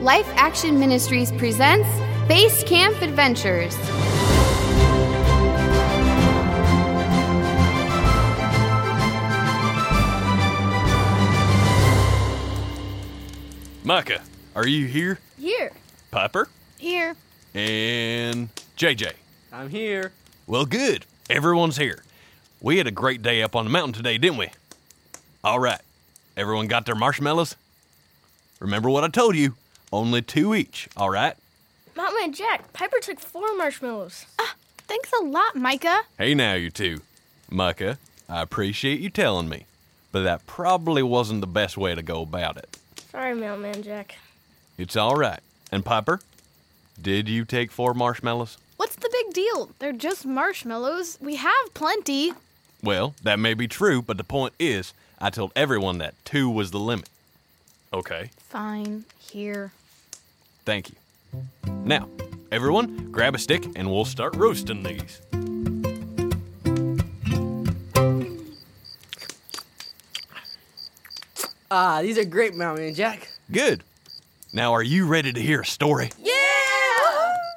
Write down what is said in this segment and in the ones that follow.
Life Action Ministries presents Base Camp Adventures. Micah, are you here? Here. Piper? Here. And JJ? I'm here. Well, good. Everyone's here. We had a great day up on the mountain today, didn't we? All right. Everyone got their marshmallows? Remember what I told you. Only two each, all right? Mountain Jack, Piper took four marshmallows. Ah, thanks a lot, Micah. Hey now, you two. Micah, I appreciate you telling me, but that probably wasn't the best way to go about it. Sorry, Mountain Jack. It's all right. And Piper, did you take four marshmallows? What's the big deal? They're just marshmallows. We have plenty. Well, that may be true, but the point is, I told everyone that two was the limit. Okay, Fine. Here. thank you. Now, everyone, grab a stick and we'll start roasting these. Ah, these are great, Mountain Jack. Good. Now, are you ready to hear a story? Yeah!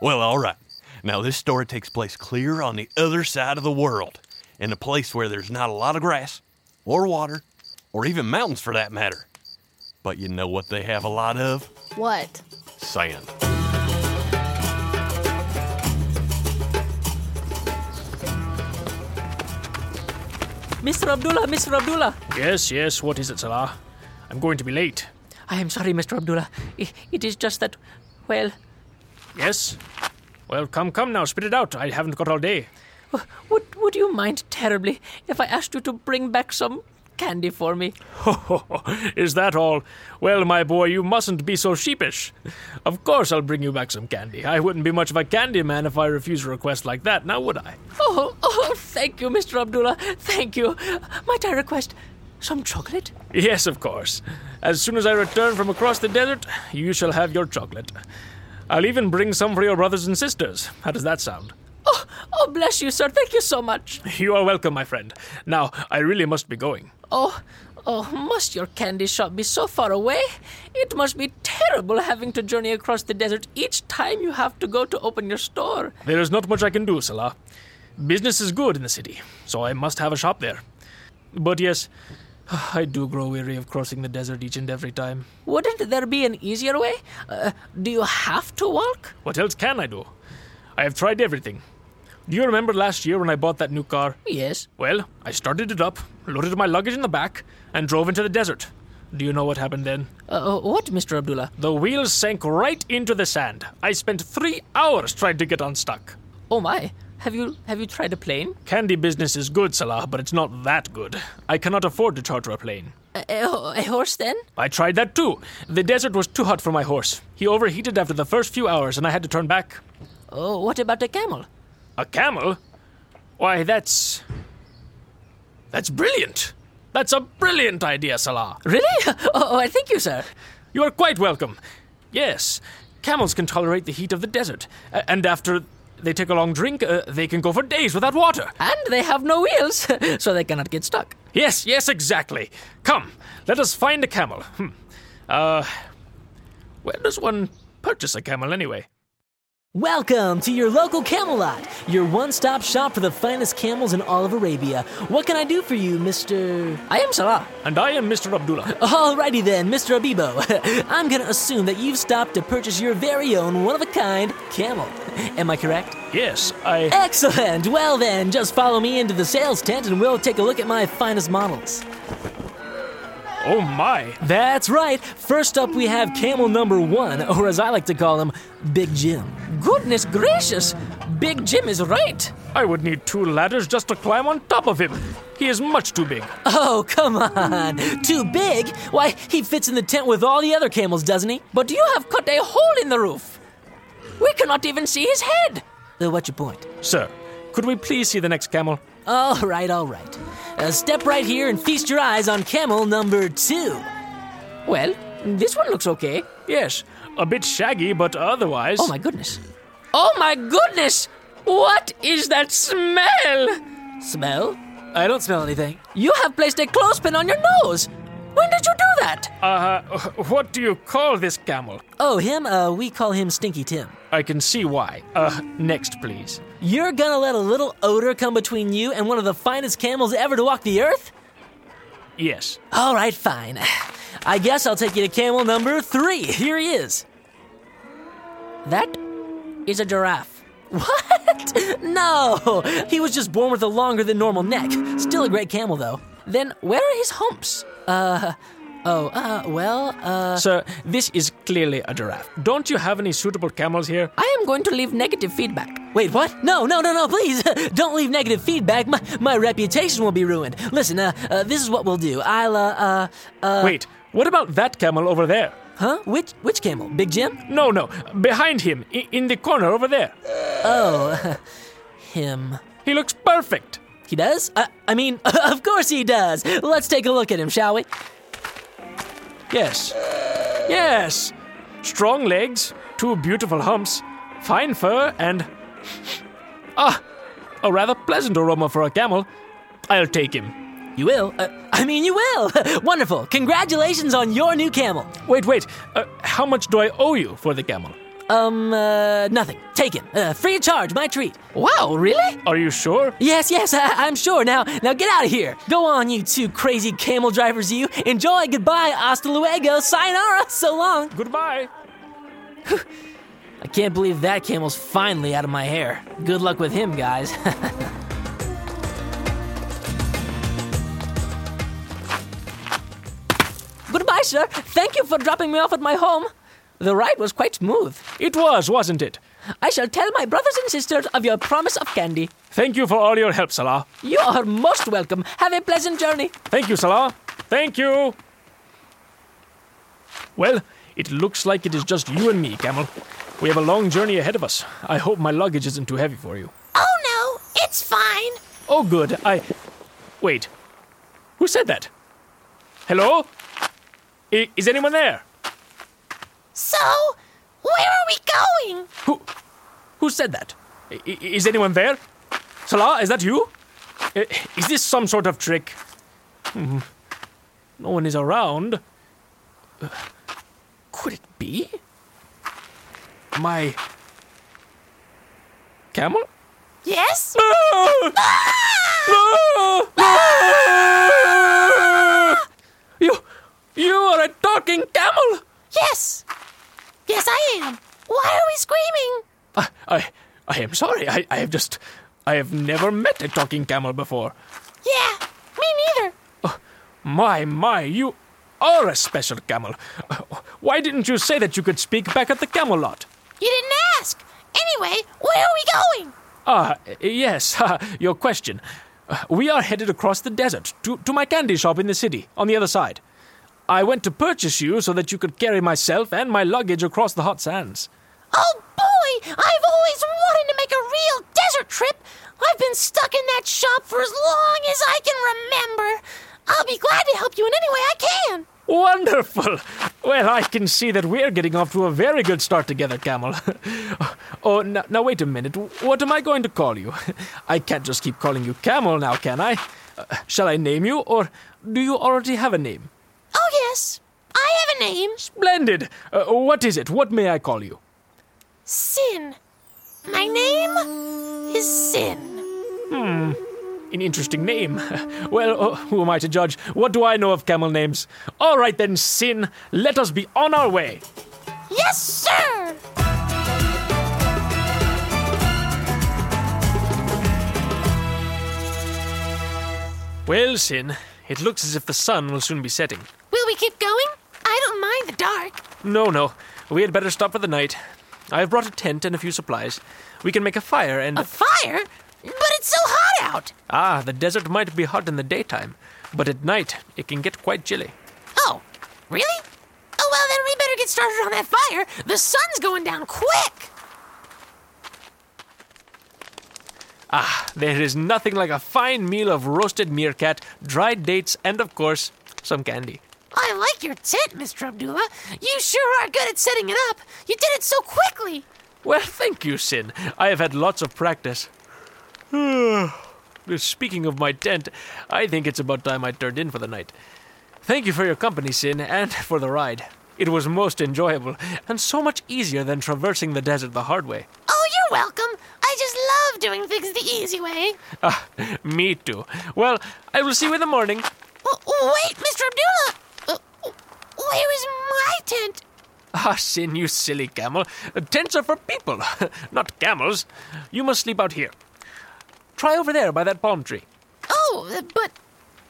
Well, all right. Now, this story takes place clear on the other side of the world, in a place where there's not a lot of grass, or water, or even mountains for that matter. But you know what they have a lot of? What? Sand. Mr. Abdullah, Mr. Abdullah. Yes, yes, what is it, Salah? I'm going to be late. I am sorry, Mr. Abdullah. I- It is just that, well, Yes? Well, come, come now, spit it out. I haven't got all day. Would, would you mind terribly if I asked you to bring back some candy for me? is that all? Well, my boy, you mustn't be so sheepish. Of course, I'll bring you back some candy. I wouldn't be much of a candy man if I refused a request like that, now would I? Oh, oh, thank you, Mr. Abdullah. Thank you. Might I request some chocolate? Yes, of course. As soon as I return from across the desert, you shall have your chocolate. I'll even bring some for your brothers and sisters. How does that sound? Oh, oh, bless you, sir. Thank you so much. You are welcome, my friend. Now, I really must be going. Oh, oh, must your candy shop be so far away? It must be terrible having to journey across the desert each time you have to go to open your store. There is not much I can do, Salah. Business is good in the city, so I must have a shop there. But yes, I do grow weary of crossing the desert each and every time. Wouldn't there be an easier way? Uh, do you have to walk? What else can I do? I have tried everything. Do you remember last year when I bought that new car? Yes. Well, I started it up, loaded my luggage in the back, and drove into the desert. Do you know what happened then? Uh, what, Mr. Abdullah? The wheels sank right into the sand. I spent three hours trying to get unstuck. Oh my. Have you have you tried a plane? Candy business is good, Salah, but it's not that good. I cannot afford to charter a plane. A, a, a horse then? I tried that too. The desert was too hot for my horse. He overheated after the first few hours, and I had to turn back. Oh, what about a camel? A camel? Why, that's. That's brilliant! That's a brilliant idea, Salah. Really? Oh, I thank you, sir. You are quite welcome. Yes, camels can tolerate the heat of the desert, and after they take a long drink, uh, they can go for days without water. And they have no wheels, so they cannot get stuck. Yes, yes, exactly. Come, let us find a camel. Hmm. Uh, where does one purchase a camel anyway? Welcome to your local Camelot, your one stop shop for the finest camels in all of Arabia. What can I do for you, Mr. I am Salah. And I am Mr. Abdullah. Alrighty then, Mr. Abibo. I'm gonna assume that you've stopped to purchase your very own one of a kind camel. Am I correct? Yes, I. Excellent! Well then, just follow me into the sales tent and we'll take a look at my finest models. Oh my! That's right! First up, we have camel number one, or as I like to call him, Big Jim. Goodness gracious! Big Jim is right. I would need two ladders just to climb on top of him. He is much too big. Oh, come on! Too big? Why, he fits in the tent with all the other camels, doesn't he? But you have cut a hole in the roof. We cannot even see his head. Uh, what's your point? Sir, could we please see the next camel? All right, all right. Uh, step right here and feast your eyes on camel number two. Well, this one looks okay. Yes, a bit shaggy, but otherwise. Oh my goodness. Oh my goodness! What is that smell? Smell? I don't smell anything. You have placed a clothespin on your nose. When did you do that? Uh, what do you call this camel? Oh, him? Uh, we call him Stinky Tim. I can see why. Uh, next, please. You're gonna let a little odor come between you and one of the finest camels ever to walk the earth? Yes. All right, fine. I guess I'll take you to camel number three. Here he is. That is a giraffe. What? No! He was just born with a longer than normal neck. Still a great camel, though. Then where are his humps? Uh, oh, uh, well, uh. Sir, this is clearly a giraffe. Don't you have any suitable camels here? I am going to leave negative feedback. Wait, what? No, no, no, no, please! Don't leave negative feedback. My, my reputation will be ruined. Listen, uh, uh, this is what we'll do. I'll, uh, uh, uh. Wait, what about that camel over there? Huh? Which, which camel? Big Jim? No, no, behind him, i- in the corner over there. Oh, him. He looks perfect. He does? Uh, I mean, of course he does. Let's take a look at him, shall we? Yes. Yes. Strong legs, two beautiful humps, fine fur, and. Ah, a rather pleasant aroma for a camel. I'll take him. You will? Uh, I mean, you will! Wonderful! Congratulations on your new camel! Wait, wait. Uh, how much do I owe you for the camel? Um, uh, nothing. Take him. Uh, free of charge, my treat. Wow, really? Are you sure? Yes, yes, I- I'm sure. Now, now get out of here. Go on, you two crazy camel drivers, you. Enjoy, goodbye, hasta luego, sayonara, so long. Goodbye. I can't believe that camel's finally out of my hair. Good luck with him, guys. Goodbye, sir. Thank you for dropping me off at my home. The ride was quite smooth. It was, wasn't it? I shall tell my brothers and sisters of your promise of candy. Thank you for all your help, Salah. You are most welcome. Have a pleasant journey. Thank you, Salah. Thank you. Well, it looks like it is just you and me, Camel. We have a long journey ahead of us. I hope my luggage isn't too heavy for you. Oh no, it's fine. Oh, good. I. Wait. Who said that? Hello? I- is anyone there? So, where are we going? Who. Who said that? I- is anyone there? Salah, is that you? I- Is this some sort of trick? Hmm. No one is around. Uh, Could it be? My. Camel? Yes? No! No! No! You. You are a talking camel! Yes. Yes, I am. Why are we screaming? I. I, I am sorry. I, I have just. I have never met a talking camel before. Yeah, me neither. My, my, you are a special camel. Why didn't you say that you could speak back at the camel lot? You didn't ask. Anyway, where are we going? Ah, yes, your question. Uh, We are headed across the desert to, to my candy shop in the city, on the other side. I went to purchase you so that you could carry myself and my luggage across the hot sands. Oh boy, I've always wanted to make a real desert trip. I've been stuck in that shop for as long as I can remember. I'll be glad to help you in any way I can. Wonderful! Well, I can see that we're getting off to a very good start together, Camel. oh, now, now wait a minute. What am I going to call you? I can't just keep calling you Camel now, can I? Uh, shall I name you, or do you already have a name? Oh yes, I have a name. Splendid! Uh, what is it? What may I call you? Sin. My name is Sin. Hmm. An interesting name. Well, uh, who am I to judge? What do I know of camel names? All right then, Sin, let us be on our way. Yes, sir. Well, Sin, it looks as if the sun will soon be setting. Will we keep going? I don't mind the dark. No, no, we had better stop for the night. I have brought a tent and a few supplies. We can make a fire and. A fire? But it's so hot out. ah, the desert might be hot in the daytime, but at night it can get quite chilly. Oh, really? Oh, well, then we better get started on that fire. The sun's going down quick. Ah, there is nothing like a fine meal of roasted meerkat, dried dates, and of course, some candy. I like your tent, Mr. Abdullah. You sure are good at setting it up. You did it so quickly. Well, thank you, Sin. I have had lots of practice. Speaking of my tent, I think it's about time I turned in for the night. Thank you for your company, Sin, and for the ride. It was most enjoyable, and so much easier than traversing the desert the hard way. Oh, you're welcome. I just love doing things the easy way. Ah, me too. Well, I will see you in the morning. Oh, wait, Mr. Abdullah. Uh, where is my tent? Ah, Sin, you silly camel. Tents are for people, not camels. You must sleep out here. Try over there by that palm tree. Oh, but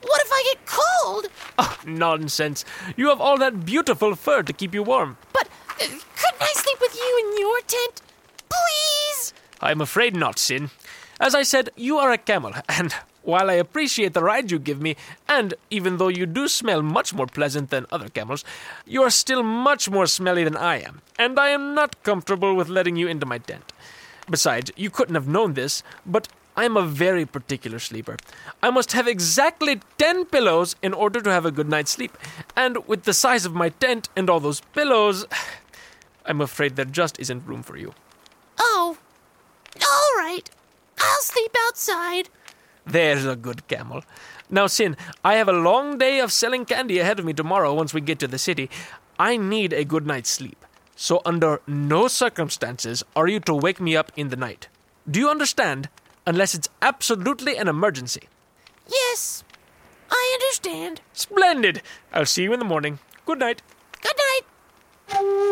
what if I get cold? Oh, nonsense. You have all that beautiful fur to keep you warm. But uh, couldn't I sleep with you in your tent? Please? I'm afraid not, Sin. As I said, you are a camel, and while I appreciate the ride you give me, and even though you do smell much more pleasant than other camels, you are still much more smelly than I am, and I am not comfortable with letting you into my tent. Besides, you couldn't have known this, but I am a very particular sleeper. I must have exactly 10 pillows in order to have a good night's sleep, and with the size of my tent and all those pillows, I'm afraid there just isn't room for you. Oh, all right. I'll sleep outside. There's a good camel. Now, Sin, I have a long day of selling candy ahead of me tomorrow once we get to the city. I need a good night's sleep. So, under no circumstances are you to wake me up in the night. Do you understand? Unless it's absolutely an emergency. Yes, I understand. Splendid! I'll see you in the morning. Good night. Good night.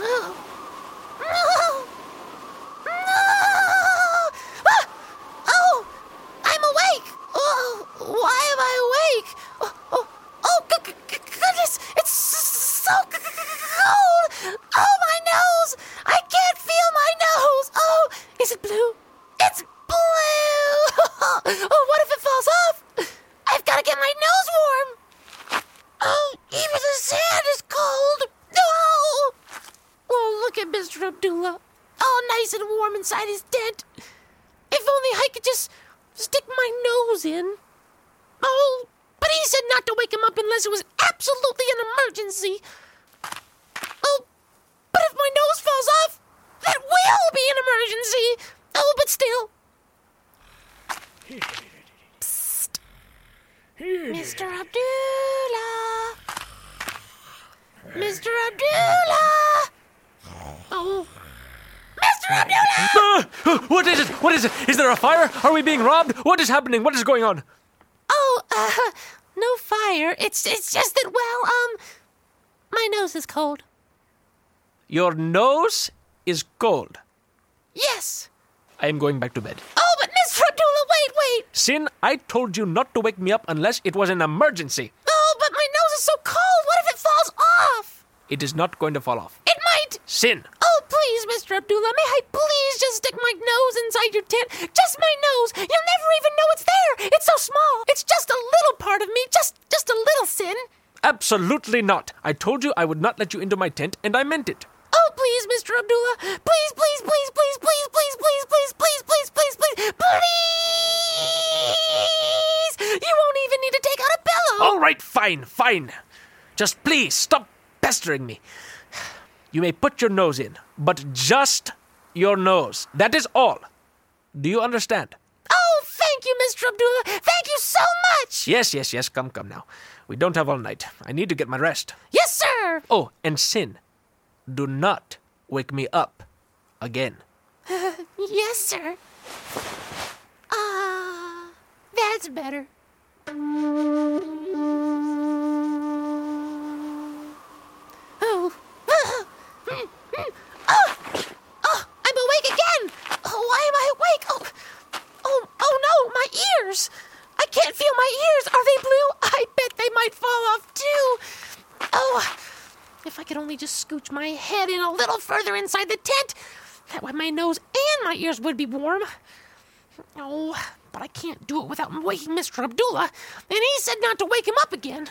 No. No. No. Ah! Oh, I'm awake. Oh, why am I awake? Oh, oh, oh g- g- g- goodness, it's s- so c- c- cold. Oh, my nose. I can't feel my nose. Oh, is it blue? It's blue. oh, what if it falls off? I've got to get my nose warm. Oh, even the sand is cold. No. Oh, look at Mr. Abdullah. All nice and warm inside his tent. If only I could just stick my nose in. Oh, but he said not to wake him up unless it was absolutely an emergency. Oh, but if my nose falls off, that will be an emergency. Oh, but still. Psst. Mr. Abdullah. Mr. Abdullah. Oh. Mr. Abdullah! Ah! What is it? What is it? Is there a fire? Are we being robbed? What is happening? What is going on? Oh, uh, no fire. It's it's just that well, um, my nose is cold. Your nose is cold. Yes. I am going back to bed. Oh, but Mr. Abdullah, wait, wait. Sin, I told you not to wake me up unless it was an emergency. Oh, but my nose is so cold. What if off? It is not going to fall off. It might. Sin, Oh, please, Mr. Abdullah, may I please just stick my nose inside your tent? Just my nose. You'll never even know it's there. It's so small. It's just a little part of me. Just just a little sin. absolutely not. I told you I would not let you into my tent, and I meant it. Oh, please, Mr. Abdullah. Please, please, please, please, please, please, please, please, please, please, please, please, please. You won't even need to take out a pillow. All right, fine, fine. Just please stop pestering me. You may put your nose in, but just your nose. That is all. Do you understand? Oh, thank you, Mr. Abdullah. Thank you so much. Yes, yes, yes. Come, come now. We don't have all night. I need to get my rest. Yes, sir. Oh, and Sin, do not wake me up again. Yes, sir. Ah, that's better. Oh. oh, oh, I'm awake again. Oh, why am I awake? Oh, oh, oh no, my ears. I can't feel my ears. Are they blue? I bet they might fall off too. Oh, if I could only just scooch my head in a little further inside the tent. That way my nose and my ears would be warm. Oh, but I can't do it without waking Mr. Abdullah. And he said not to wake him up again.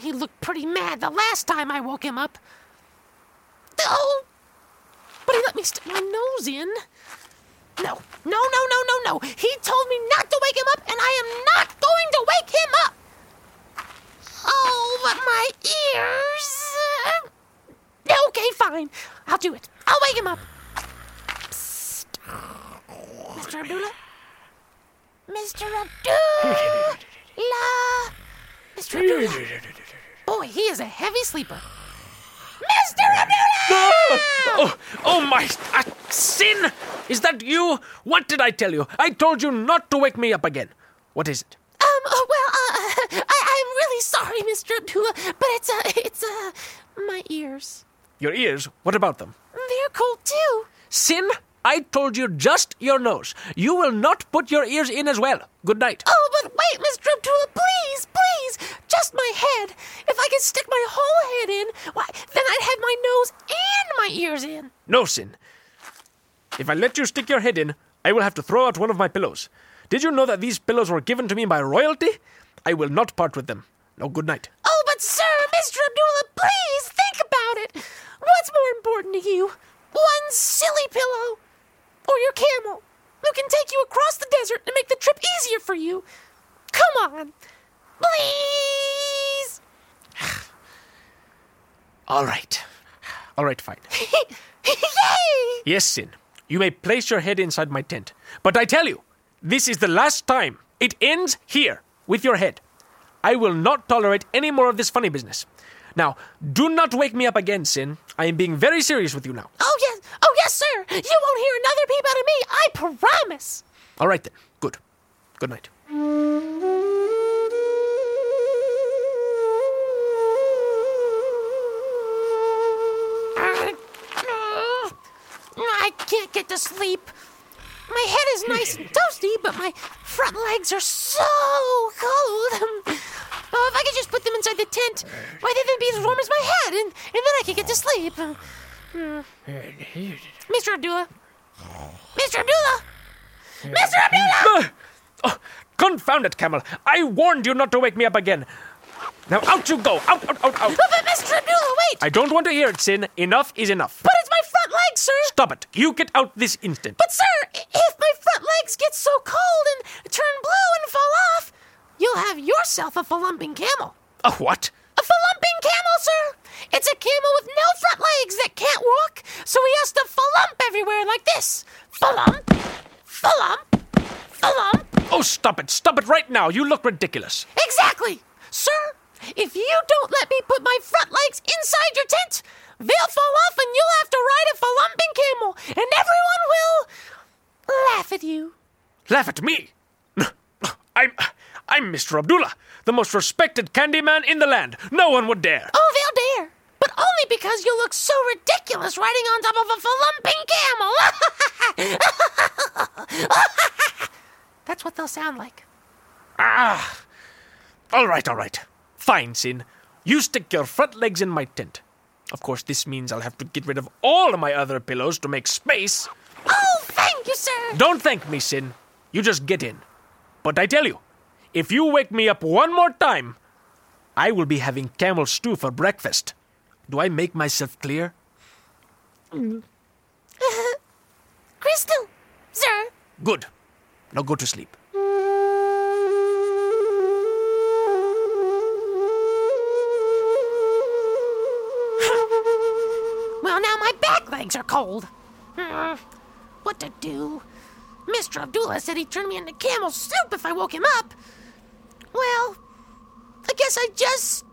He looked pretty mad the last time I woke him up. Oh, but he let me stick my nose in. No, no, no, no, no, no. He told me not to wake him up, and I am not going to wake him up. Oh, but my ears. Okay, fine. I'll do it. I'll wake him up. Psst. Mr. Abdullah? Mr. Abdullah! Mr. Abdullah! Boy, he is a heavy sleeper. Mr. Abdullah! Oh, oh my. Uh, Sin! Is that you? What did I tell you? I told you not to wake me up again. What is it? Um, oh, well, uh, I, I'm really sorry, Mr. Abdullah, but it's, uh, it's, uh, my ears. Your ears? What about them? They're cold, too. Sin, I told you just your nose. You will not put your ears in as well. Good night. Oh, but wait, Mr. Abdullah, please, please, just my head. If I could stick my whole head in, why, then I'd have my nose and my ears in. No, Sin. If I let you stick your head in, I will have to throw out one of my pillows. Did you know that these pillows were given to me by royalty? I will not part with them. No, good night. Oh, but sir, Mr. Abdullah, please think about it. What's more important to you? One silly pillow or your camel who can take you across the desert and make the trip easier for you? Come on. Please. All right. All right, fine. Yay! Yes, Sin. You may place your head inside my tent. But I tell you, this is the last time. It ends here, with your head. I will not tolerate any more of this funny business. Now, do not wake me up again, Sin. I am being very serious with you now. Oh, yes. Oh, yes, sir. You won't hear another peep out of me. I promise. All right then. Good. Good night. I can't get to sleep. My head is nice and toasty, but my front legs are so cold. Oh, if I could just put them inside the tent, why, they'd be as warm as my head, and, and then I could get to sleep. Hmm. Mr. Abdullah. Mr. Abdullah! Mr. Abdullah! Oh, confound it, Camel. I warned you not to wake me up again. Now out you go. Out, out, out, out. But, but Mr. Abdullah, wait! I don't want to hear it, Sin. Enough is enough. But it's my front legs, sir! Stop it. You get out this instant. But, sir, if my front legs get so cold and turn blue and fall off, you'll have yourself a falumping camel. A what? A falumping camel, sir! It's a camel with no front legs that can't walk, so he has to falump everywhere like this. Falump, falump, falump. Oh, stop it. Stop it right now. You look ridiculous. Exactly! Sir, if you don't let me put my front legs inside your tent, they'll fall off and you'll have to ride a falumping camel, and everyone will laugh at you. Laugh at me. I'm I'm Mr. Abdullah, the most respected candy man in the land. No one would dare. Oh, they'll dare. But only because you look so ridiculous riding on top of a falumping camel. That's what they'll sound like. Ah. All right, all right. Fine, Sin. You stick your front legs in my tent. Of course, this means I'll have to get rid of all of my other pillows to make space. Oh, thank you, sir. Don't thank me, Sin. You just get in. But I tell you, if you wake me up one more time, I will be having camel stew for breakfast. Do I make myself clear? Crystal, sir. Good. Now go to sleep. Well, now my back legs are cold. Hmm, What to do? Mr. Abdullah said he'd turn me into camel soup if I woke him up. Well, I guess I just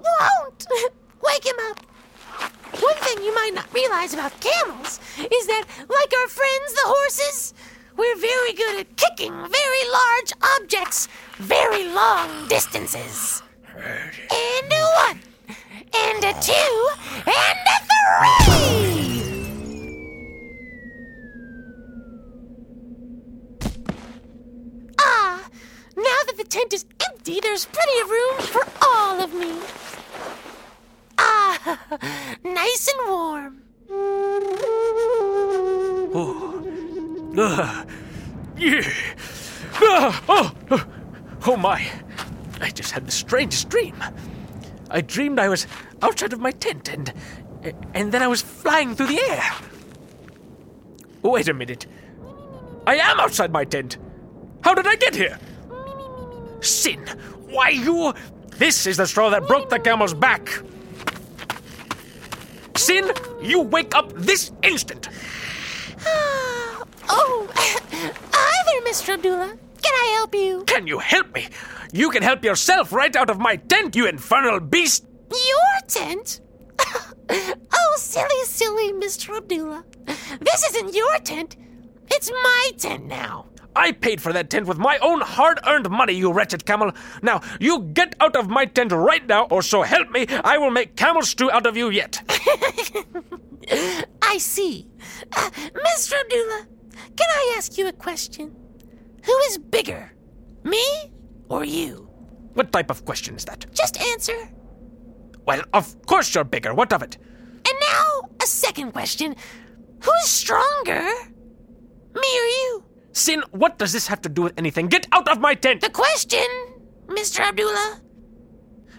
won't wake him up. One thing you might not realize about camels is that, like our friends the horses, we're very good at kicking very large objects very long distances. And a one, and a two, and a three! The tent is empty, there's plenty of room for all of me. Ah, nice and warm. Ugh. Yeah. Ah, oh, oh, oh my. I just had the strangest dream. I dreamed I was outside of my tent and and then I was flying through the air. Wait a minute. I am outside my tent. How did I get here? Sin, why you This is the straw that broke the camel's back. Sin, you wake up this instant. Oh, Hi there, Mr. Abdullah. Can I help you? Can you help me? You can help yourself right out of my tent, you infernal beast! Your tent? oh, silly, silly Mr. Abdullah. This isn't your tent. It's my tent now. I paid for that tent with my own hard earned money, you wretched camel. Now, you get out of my tent right now, or so help me, I will make camel stew out of you yet. I see. Uh, Mr. Abdullah, can I ask you a question? Who is bigger, me or you? What type of question is that? Just answer. Well, of course you're bigger. What of it? And now, a second question. Who is stronger, me or you? Sin, what does this have to do with anything? Get out of my tent! The question, Mr. Abdullah.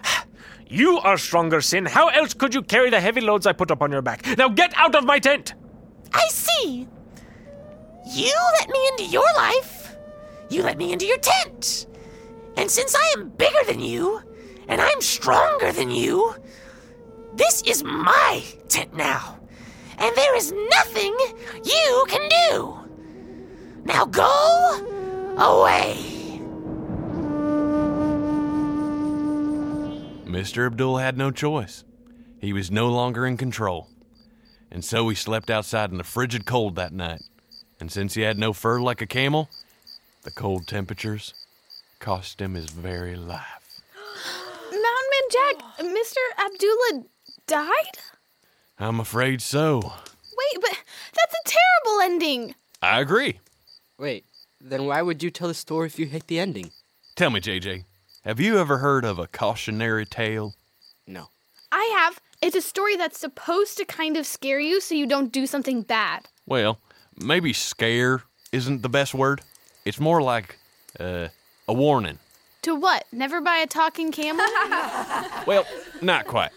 You are stronger, Sin. How else could you carry the heavy loads I put upon your back? Now get out of my tent! I see. You let me into your life. You let me into your tent. And since I am bigger than you, and I'm stronger than you, this is my tent now. And there is nothing you can do. Now go away. Mr. Abdul had no choice. He was no longer in control. And so he slept outside in the frigid cold that night. And since he had no fur like a camel, the cold temperatures cost him his very life. Mountain Man Jack, Mr. Abdullah died? I'm afraid so. Wait, but that's a terrible ending. I agree. Wait, then why would you tell the story if you hate the ending? Tell me, JJ, have you ever heard of a cautionary tale? No. I have. It's a story that's supposed to kind of scare you so you don't do something bad. Well, maybe scare isn't the best word. It's more like uh, a warning. To what? Never buy a talking camel? Well, not quite.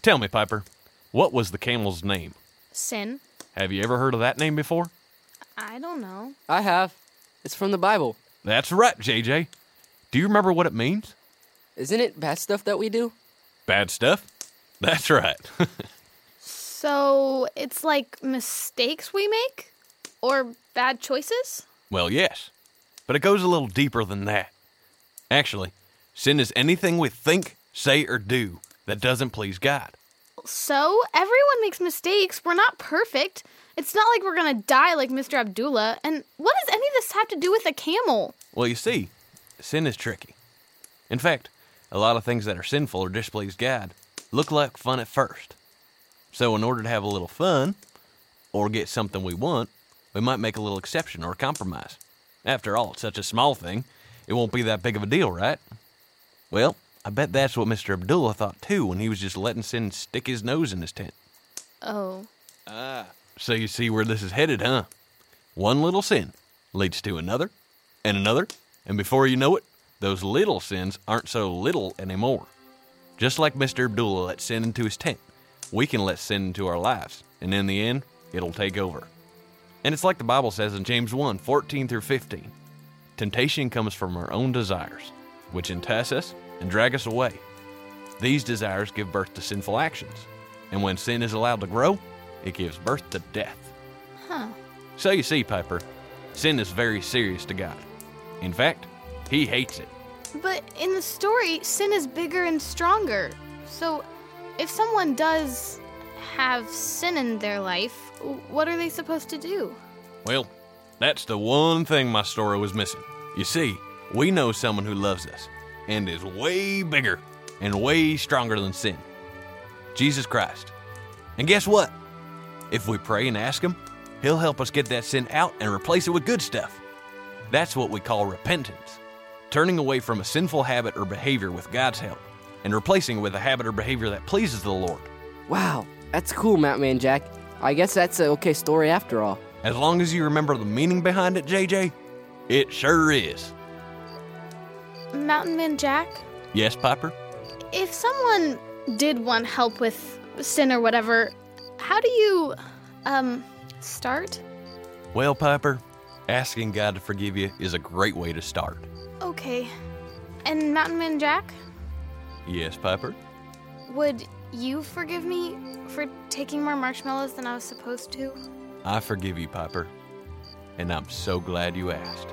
Tell me, Piper, what was the camel's name? Sin? Have you ever heard of that name before? I don't know. I have. It's from the Bible. That's right, JJ. Do you remember what it means? Isn't it bad stuff that we do? Bad stuff? That's right. So it's like mistakes we make? Or bad choices? well, yes. But it goes a little deeper than that. Actually, sin is anything we think, say, or do that doesn't please God. So everyone makes mistakes. We're not perfect. It's not like we're gonna die like Mr. Abdullah. And what does any of this have to do with a camel? Well, you see, sin is tricky. In fact, a lot of things that are sinful or displease God look like fun at first. So, in order to have a little fun or get something we want, we might make a little exception or compromise. After all, it's such a small thing, it won't be that big of a deal, right? Well, I bet that's what Mr. Abdullah thought too when he was just letting sin stick his nose in his tent. Oh. Ah. So you see where this is headed, huh? One little sin leads to another and another, and before you know it, those little sins aren't so little anymore. Just like Mr. Abdullah let sin into his tent, we can let sin into our lives, and in the end, it'll take over. And it's like the Bible says in James 1 14 through 15 Temptation comes from our own desires, which entice us and drag us away. These desires give birth to sinful actions, and when sin is allowed to grow, it gives birth to death. Huh. So you see, Piper, sin is very serious to God. In fact, He hates it. But in the story, sin is bigger and stronger. So if someone does have sin in their life, what are they supposed to do? Well, that's the one thing my story was missing. You see, we know someone who loves us and is way bigger and way stronger than sin Jesus Christ. And guess what? If we pray and ask Him, He'll help us get that sin out and replace it with good stuff. That's what we call repentance turning away from a sinful habit or behavior with God's help and replacing it with a habit or behavior that pleases the Lord. Wow, that's cool, Mountain Man Jack. I guess that's an okay story after all. As long as you remember the meaning behind it, JJ, it sure is. Mountain Man Jack, Yes, Piper? if someone did want help with sin or whatever, how do you, um, start? Well, Piper, asking God to forgive you is a great way to start. Okay. And Mountain Man Jack, Yes, Piper? would you forgive me for taking more marshmallows than I was supposed to? I forgive you, Piper. and I'm so glad you asked.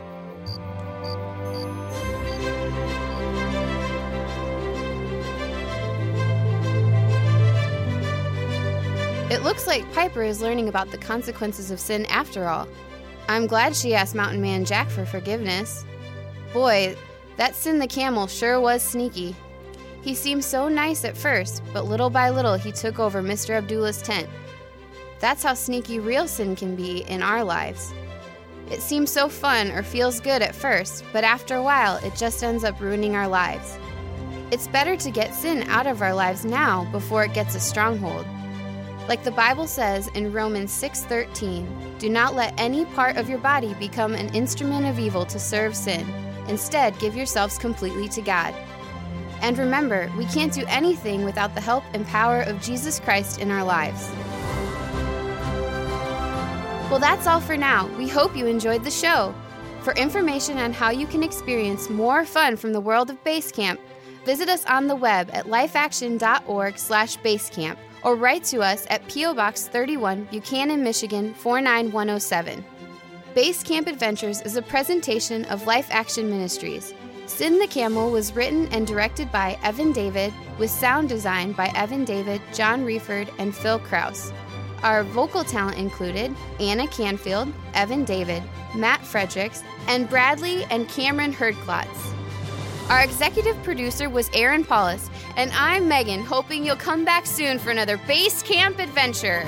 It looks like Piper is learning about the consequences of sin after all. I'm glad she asked Mountain Man Jack for forgiveness. Boy, that Sin the camel sure was sneaky. He seemed so nice at first, but little by little he took over Mr. Abdullah's tent. That's how sneaky real sin can be in our lives. It seems so fun or feels good at first, but after a while it just ends up ruining our lives. It's better to get sin out of our lives now before it gets a stronghold. Like the Bible says in Romans 6:13, do not let any part of your body become an instrument of evil to serve sin. Instead, give yourselves completely to God. And remember, we can't do anything without the help and power of Jesus Christ in our lives. Well, that's all for now. We hope you enjoyed the show. For information on how you can experience more fun from the world of Basecamp, visit us on the web at lifeaction.org/basecamp or write to us at PO Box 31, Buchanan, Michigan 49107. Base Camp Adventures is a presentation of Life Action Ministries. Sin the Camel was written and directed by Evan David, with sound design by Evan David, John Reeford, and Phil Kraus. Our vocal talent included Anna Canfield, Evan David, Matt Fredericks, and Bradley and Cameron Herdklotz. Our executive producer was Aaron Paulus, and I'm Megan, hoping you'll come back soon for another Base Camp adventure.